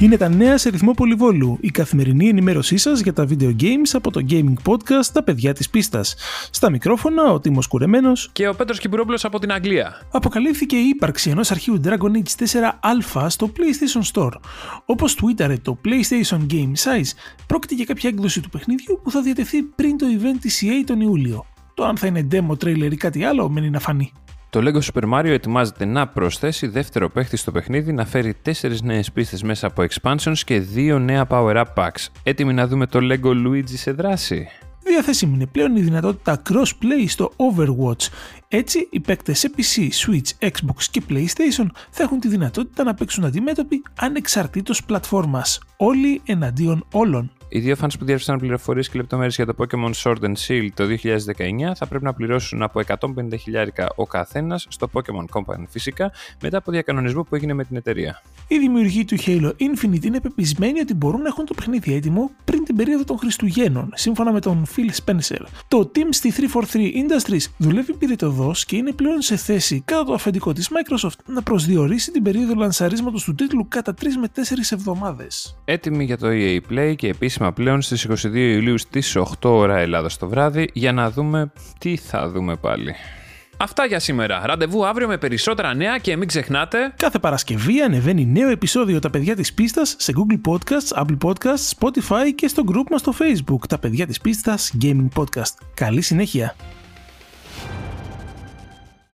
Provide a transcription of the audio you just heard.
Είναι τα νέα σε ρυθμό πολυβόλου, η καθημερινή ενημέρωσή σας για τα video games από το gaming podcast Τα παιδιά της πίστας. Στα μικρόφωνα ο Τίμος Κουρεμένος και ο Πέτρος Κυπουρόπουλος από την Αγγλία. Αποκαλύφθηκε η ύπαρξη ενός αρχείου Dragon Age 4α στο PlayStation Store. Όπως τwitteret το PlayStation Game Size, πρόκειται για κάποια έκδοση του παιχνιδιού που θα διατεθεί πριν το event της EA τον Ιούλιο. Το αν θα είναι demo trailer ή κάτι άλλο μένει να φανεί. Το LEGO Super Mario ετοιμάζεται να προσθέσει δεύτερο παίχτη στο παιχνίδι, να φέρει 4 νέες πίστες μέσα από expansions και 2 νέα power-up packs. Έτοιμοι να δούμε το LEGO Luigi σε δράση; Διαθέσιμη είναι πλέον η δυνατότητα cross-play στο Overwatch. Έτσι, οι παίκτες σε PC, Switch, Xbox και PlayStation θα έχουν τη δυνατότητα να παίξουν αντιμέτωποι ανεξαρτήτως πλατφόρμας, όλοι εναντίον όλων. Οι δύο fans που διέρευσαν πληροφορίες και λεπτομέρειες για το Pokémon Sword and Shield το 2019 θα πρέπει να πληρώσουν από 150 χιλιάρικα ο καθένας στο Pokémon Company φυσικά μετά από διακανονισμό που έγινε με την εταιρεία. Οι δημιουργοί του Halo Infinite είναι πεπισμένοι ότι μπορούν να έχουν το παιχνίδι έτοιμο πριν την περίοδο των Χριστουγέννων, σύμφωνα με τον Phil Spencer. Το team στη 343 Industries δουλεύει πυρητοδός και είναι πλέον σε θέση, κατά το αφεντικό της Microsoft, να προσδιορίσει την περίοδο λανσαρίσματος του τίτλου κατά 3 με 4 εβδομάδες. Έτοιμοι για το EA Play και επίσημα πλέον στις 22 Ιουλίου στις 8 ώρα Ελλάδας το βράδυ για να δούμε τι θα δούμε πάλι. Αυτά για σήμερα. Ραντεβού αύριο με περισσότερα νέα και μην ξεχνάτε. Κάθε Παρασκευή ανεβαίνει νέο επεισόδιο Τα παιδιά της πίστας σε Google Podcasts, Apple Podcasts, Spotify και στο group μας στο Facebook Τα παιδιά της πίστας Gaming Podcast. Καλή συνέχεια.